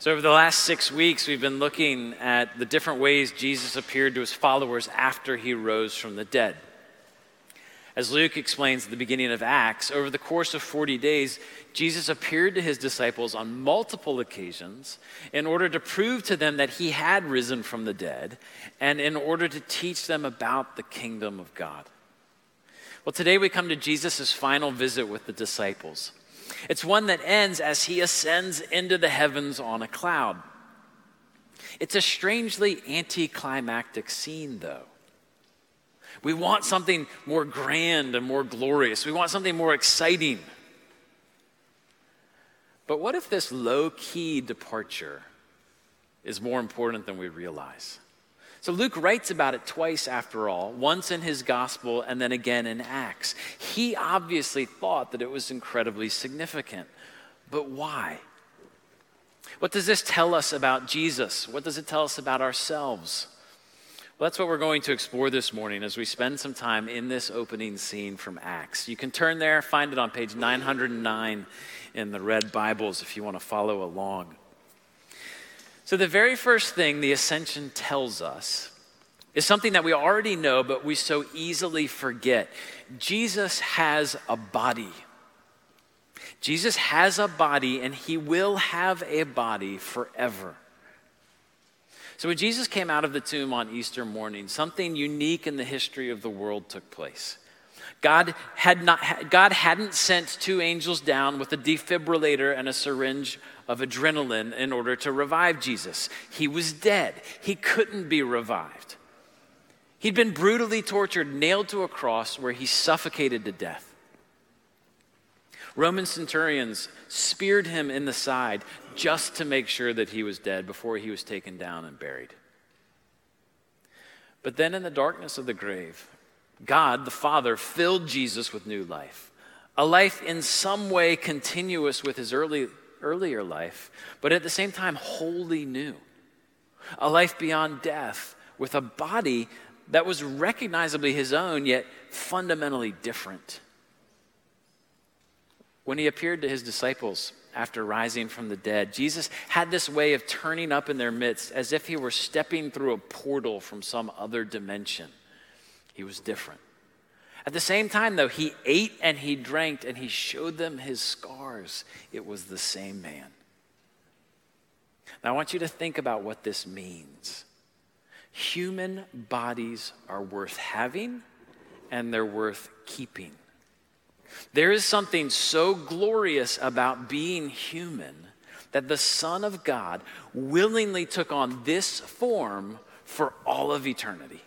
So, over the last six weeks, we've been looking at the different ways Jesus appeared to his followers after he rose from the dead. As Luke explains at the beginning of Acts, over the course of 40 days, Jesus appeared to his disciples on multiple occasions in order to prove to them that he had risen from the dead and in order to teach them about the kingdom of God. Well, today we come to Jesus' final visit with the disciples. It's one that ends as he ascends into the heavens on a cloud. It's a strangely anticlimactic scene, though. We want something more grand and more glorious. We want something more exciting. But what if this low key departure is more important than we realize? So Luke writes about it twice after all, once in his gospel and then again in Acts. He obviously thought that it was incredibly significant. But why? What does this tell us about Jesus? What does it tell us about ourselves? Well, that's what we're going to explore this morning as we spend some time in this opening scene from Acts. You can turn there, find it on page 909 in the Red Bibles if you want to follow along. So, the very first thing the ascension tells us is something that we already know, but we so easily forget. Jesus has a body. Jesus has a body, and he will have a body forever. So, when Jesus came out of the tomb on Easter morning, something unique in the history of the world took place. God, had not, God hadn't sent two angels down with a defibrillator and a syringe of adrenaline in order to revive Jesus. He was dead, he couldn't be revived. He'd been brutally tortured, nailed to a cross where he suffocated to death. Roman centurions speared him in the side just to make sure that he was dead before he was taken down and buried. But then, in the darkness of the grave, God, the Father, filled Jesus with new life, a life in some way continuous with his early earlier life, but at the same time, wholly new. A life beyond death with a body that was recognizably his own, yet fundamentally different. When he appeared to his disciples after rising from the dead, Jesus had this way of turning up in their midst as if he were stepping through a portal from some other dimension. He was different. At the same time, though, he ate and he drank and he showed them his scars. It was the same man. Now, I want you to think about what this means. Human bodies are worth having and they're worth keeping. There is something so glorious about being human that the Son of God willingly took on this form for all of eternity.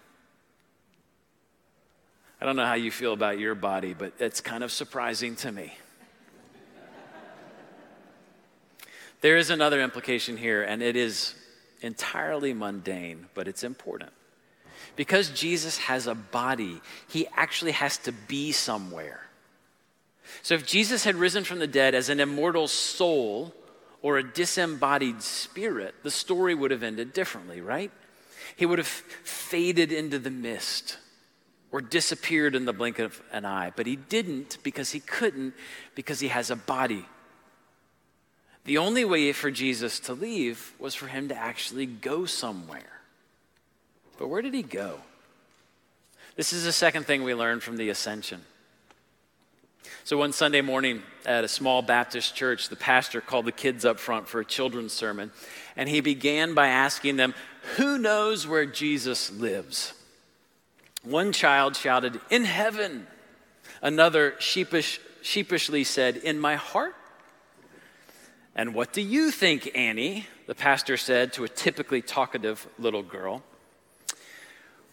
I don't know how you feel about your body, but it's kind of surprising to me. there is another implication here, and it is entirely mundane, but it's important. Because Jesus has a body, he actually has to be somewhere. So if Jesus had risen from the dead as an immortal soul or a disembodied spirit, the story would have ended differently, right? He would have faded into the mist or disappeared in the blink of an eye. But he didn't because he couldn't, because he has a body. The only way for Jesus to leave was for him to actually go somewhere. But where did he go? This is the second thing we learned from the ascension. So, one Sunday morning at a small Baptist church, the pastor called the kids up front for a children's sermon, and he began by asking them, Who knows where Jesus lives? One child shouted, In heaven. Another sheepish, sheepishly said, In my heart. And what do you think, Annie? The pastor said to a typically talkative little girl.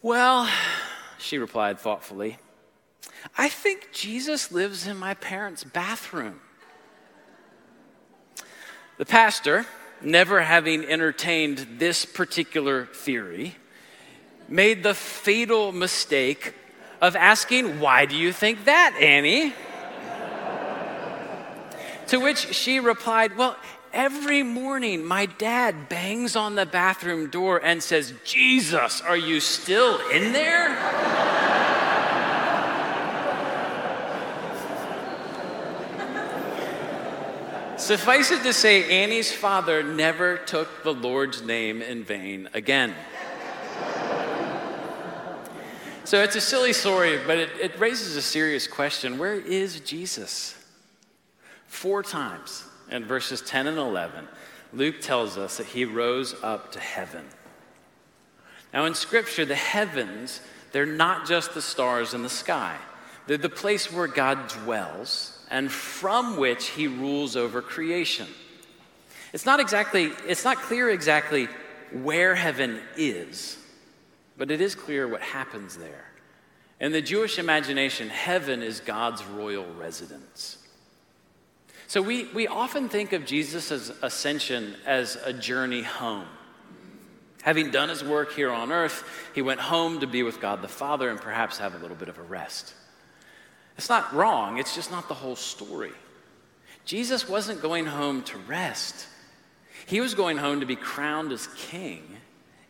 Well, she replied thoughtfully, I think Jesus lives in my parents' bathroom. The pastor, never having entertained this particular theory, made the fatal mistake of asking, Why do you think that, Annie? to which she replied, Well, every morning my dad bangs on the bathroom door and says, Jesus, are you still in there? Suffice it to say, Annie's father never took the Lord's name in vain again. So it's a silly story, but it, it raises a serious question where is Jesus? Four times in verses 10 and 11, Luke tells us that he rose up to heaven. Now, in Scripture, the heavens, they're not just the stars in the sky, they're the place where God dwells and from which he rules over creation. It's not exactly, it's not clear exactly where heaven is, but it is clear what happens there. In the Jewish imagination, heaven is God's royal residence. So we, we often think of Jesus' ascension as a journey home. Having done his work here on earth, he went home to be with God the Father and perhaps have a little bit of a rest. It's not wrong, it's just not the whole story. Jesus wasn't going home to rest, he was going home to be crowned as king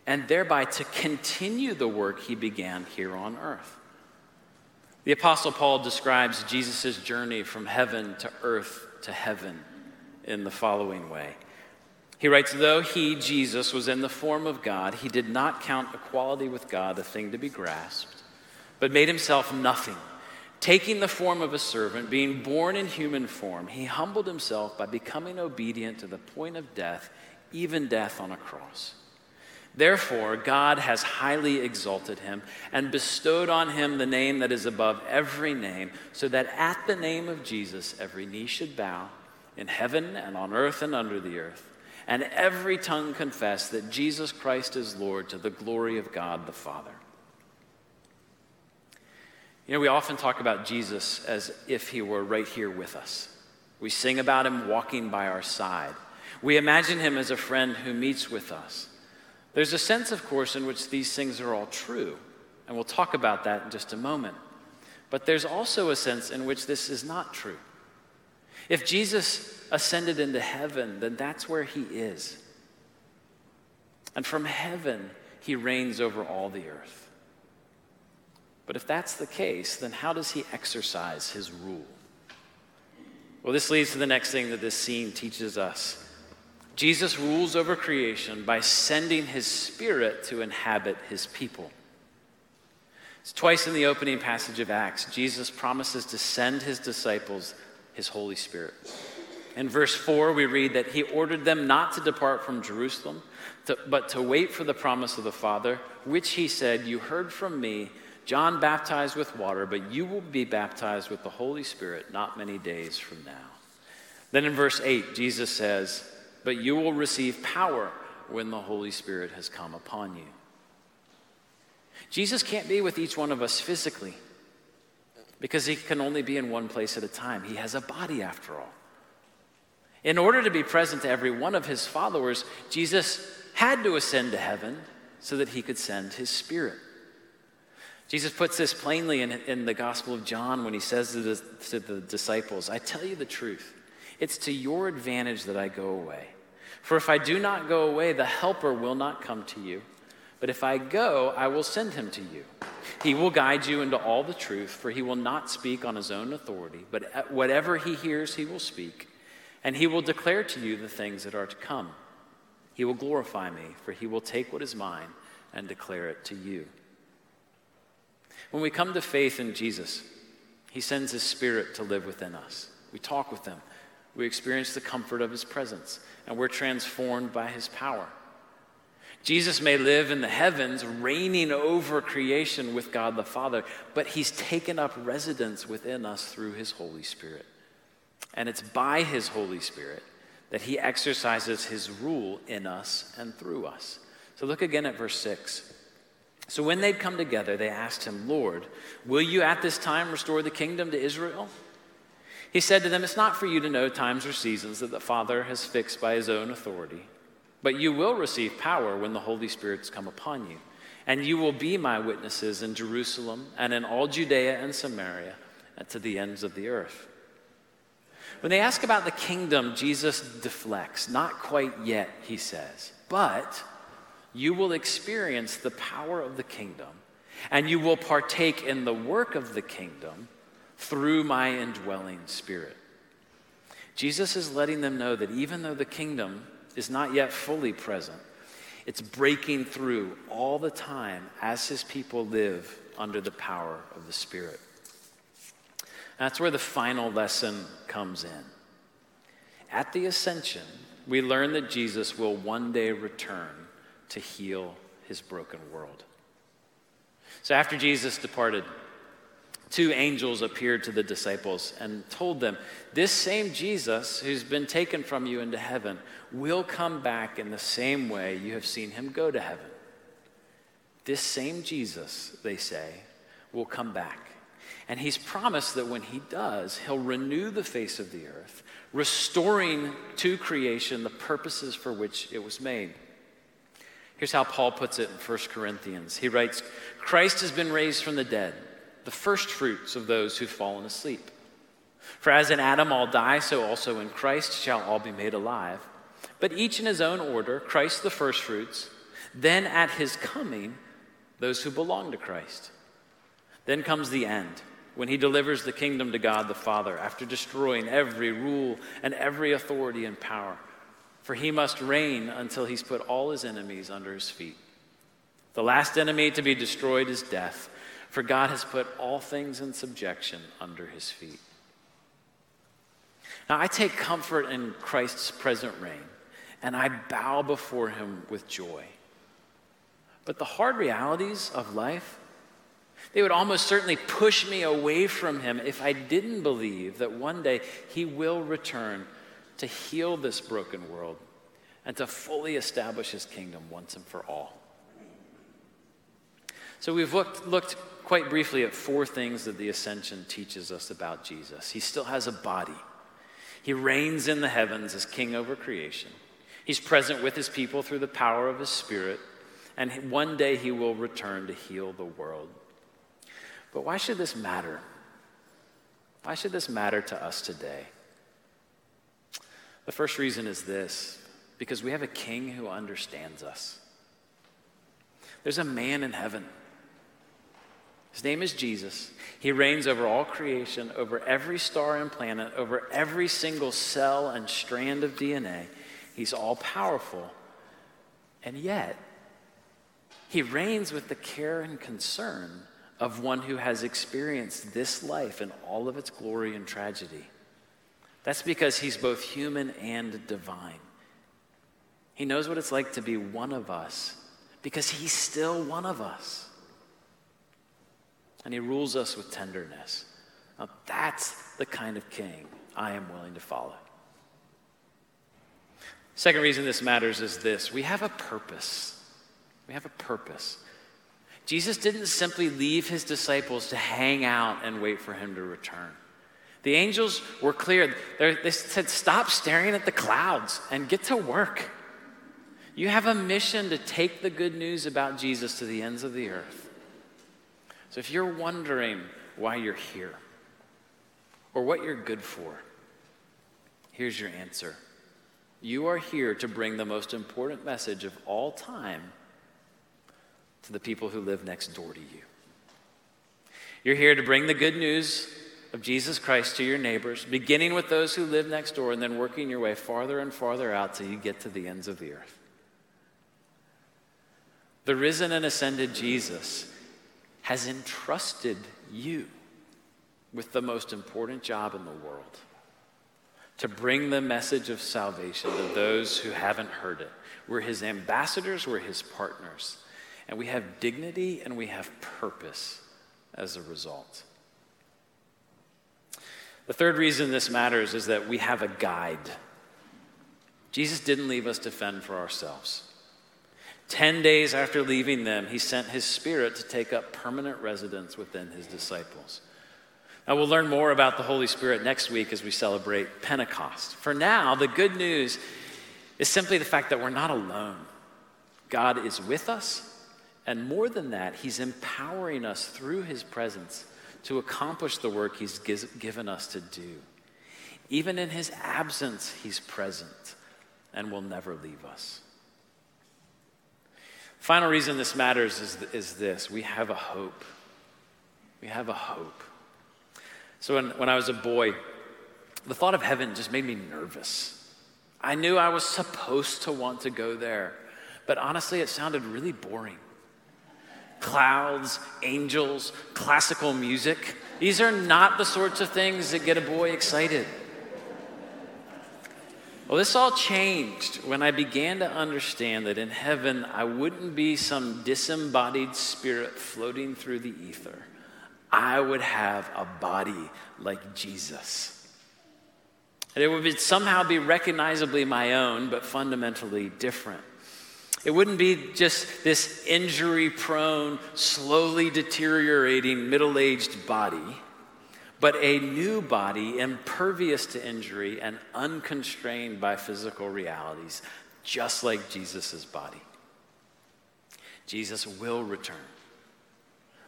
and thereby to continue the work he began here on earth. The Apostle Paul describes Jesus' journey from heaven to earth to heaven in the following way. He writes, Though he, Jesus, was in the form of God, he did not count equality with God a thing to be grasped, but made himself nothing Taking the form of a servant, being born in human form, he humbled himself by becoming obedient to the point of death, even death on a cross. Therefore, God has highly exalted him and bestowed on him the name that is above every name, so that at the name of Jesus every knee should bow in heaven and on earth and under the earth, and every tongue confess that Jesus Christ is Lord to the glory of God the Father. You know, we often talk about Jesus as if he were right here with us. We sing about him walking by our side. We imagine him as a friend who meets with us. There's a sense, of course, in which these things are all true, and we'll talk about that in just a moment. But there's also a sense in which this is not true. If Jesus ascended into heaven, then that's where he is. And from heaven, he reigns over all the earth. But if that's the case, then how does he exercise his rule? Well, this leads to the next thing that this scene teaches us. Jesus rules over creation by sending his spirit to inhabit his people. It's twice in the opening passage of Acts, Jesus promises to send his disciples his Holy Spirit. In verse 4, we read that he ordered them not to depart from Jerusalem, to, but to wait for the promise of the Father, which he said, You heard from me. John baptized with water, but you will be baptized with the Holy Spirit not many days from now. Then in verse 8, Jesus says, But you will receive power when the Holy Spirit has come upon you. Jesus can't be with each one of us physically because he can only be in one place at a time. He has a body, after all. In order to be present to every one of his followers, Jesus had to ascend to heaven so that he could send his spirit. Jesus puts this plainly in, in the Gospel of John when he says to the, to the disciples, I tell you the truth. It's to your advantage that I go away. For if I do not go away, the Helper will not come to you. But if I go, I will send him to you. He will guide you into all the truth, for he will not speak on his own authority, but whatever he hears, he will speak. And he will declare to you the things that are to come. He will glorify me, for he will take what is mine and declare it to you. When we come to faith in Jesus, He sends His Spirit to live within us. We talk with Him, we experience the comfort of His presence, and we're transformed by His power. Jesus may live in the heavens, reigning over creation with God the Father, but He's taken up residence within us through His Holy Spirit. And it's by His Holy Spirit that He exercises His rule in us and through us. So look again at verse 6. So when they'd come together, they asked him, Lord, will you at this time restore the kingdom to Israel? He said to them, It's not for you to know times or seasons that the Father has fixed by his own authority, but you will receive power when the Holy Spirit's come upon you. And you will be my witnesses in Jerusalem and in all Judea and Samaria and to the ends of the earth. When they ask about the kingdom, Jesus deflects. Not quite yet, he says. But you will experience the power of the kingdom and you will partake in the work of the kingdom through my indwelling spirit. Jesus is letting them know that even though the kingdom is not yet fully present, it's breaking through all the time as his people live under the power of the Spirit. That's where the final lesson comes in. At the ascension, we learn that Jesus will one day return to heal his broken world. So after Jesus departed, two angels appeared to the disciples and told them, This same Jesus who's been taken from you into heaven will come back in the same way you have seen him go to heaven. This same Jesus, they say, will come back. And he's promised that when he does, he'll renew the face of the earth, restoring to creation the purposes for which it was made. Here's how Paul puts it in 1 Corinthians. He writes Christ has been raised from the dead the first fruits of those who've fallen asleep. For as in Adam all die, so also in Christ shall all be made alive. But each in his own order Christ the first fruits, then at his coming, those who belong to Christ. Then comes the end, when he delivers the kingdom to God the Father, after destroying every rule and every authority and power. For he must reign until he's put all his enemies under his feet. The last enemy to be destroyed is death for God has put all things in subjection under his feet. Now, I take comfort in Christ's present reign, and I bow before him with joy. But the hard realities of life, they would almost certainly push me away from him if I didn't believe that one day he will return to heal this broken world and to fully establish his kingdom once and for all. So we've looked, looked quite briefly at four things that the ascension teaches us about Jesus. He still has a body, he reigns in the heavens as king over creation. He's present with his people through the power of his spirit, and one day he will return to heal the world. But why should this matter? Why should this matter to us today? The first reason is this because we have a king who understands us. There's a man in heaven his name is Jesus. He reigns over all creation, over every star and planet, over every single cell and strand of DNA. He's all powerful. And yet, he reigns with the care and concern of one who has experienced this life in all of its glory and tragedy. That's because he's both human and divine. He knows what it's like to be one of us because he's still one of us and he rules us with tenderness. Now, that's the kind of king I am willing to follow. Second reason this matters is this we have a purpose. We have a purpose. Jesus didn't simply leave his disciples to hang out and wait for him to return. The angels were clear. they said, Stop staring at the clouds and get to work. You have a mission to take the good news about Jesus to the ends of the earth. So if you're wondering why you're here or what you're good for, here's your answer. You are here to bring the most important message of all time to the people who live next door to you. You're here to bring the good news of Jesus Christ to your neighbors, beginning with those who live next door and then working your way farther and farther out till you get to the ends of the earth. The risen and ascended Jesus has entrusted you with the most important job in the world to bring the message of salvation to those who haven't heard it. We're his ambassadors, we're his partners, and we have dignity and we have purpose as a result. The third reason this matters is that we have a guide. Jesus didn't leave us to fend for ourselves. Ten days after leaving them, he sent his spirit to take up permanent residence within his disciples. Now, we'll learn more about the Holy Spirit next week as we celebrate Pentecost. For now, the good news is simply the fact that we're not alone. God is with us, and more than that, he's empowering us through his presence to accomplish the work he's given us to do. Even in his absence, he's present and will never leave us. Final reason this matters is, is this we have a hope. We have a hope. So, when, when I was a boy, the thought of heaven just made me nervous. I knew I was supposed to want to go there, but honestly, it sounded really boring. Clouds, angels, classical music, these are not the sorts of things that get a boy excited. Well, this all changed when I began to understand that in heaven I wouldn't be some disembodied spirit floating through the ether. I would have a body like Jesus. And it would somehow be recognizably my own, but fundamentally different. It wouldn't be just this injury prone, slowly deteriorating, middle aged body, but a new body impervious to injury and unconstrained by physical realities, just like Jesus' body. Jesus will return.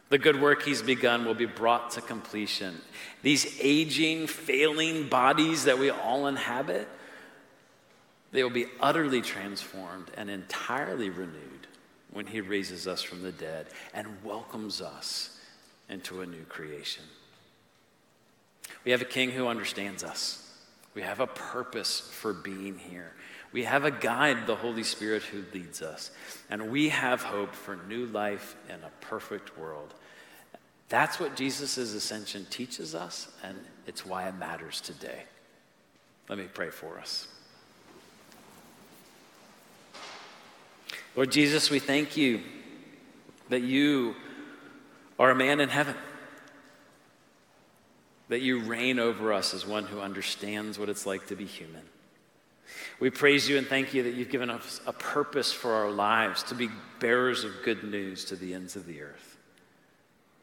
The good work he's begun will be brought to completion. These aging, failing bodies that we all inhabit, they will be utterly transformed and entirely renewed when he raises us from the dead and welcomes us into a new creation. We have a king who understands us. We have a purpose for being here. We have a guide, the Holy Spirit, who leads us. And we have hope for new life in a perfect world. That's what Jesus' ascension teaches us, and it's why it matters today. Let me pray for us. Lord Jesus, we thank you that you are a man in heaven, that you reign over us as one who understands what it's like to be human. We praise you and thank you that you've given us a purpose for our lives to be bearers of good news to the ends of the earth.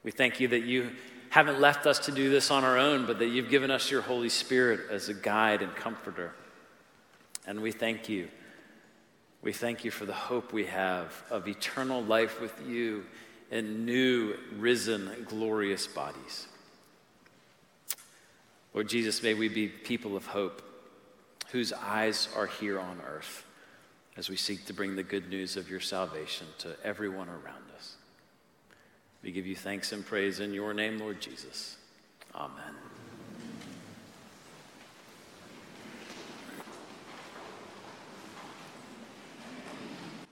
We thank you that you haven't left us to do this on our own, but that you've given us your Holy Spirit as a guide and comforter. And we thank you. We thank you for the hope we have of eternal life with you in new, risen, glorious bodies. Lord Jesus, may we be people of hope whose eyes are here on earth as we seek to bring the good news of your salvation to everyone around us. We give you thanks and praise in your name, Lord Jesus. Amen.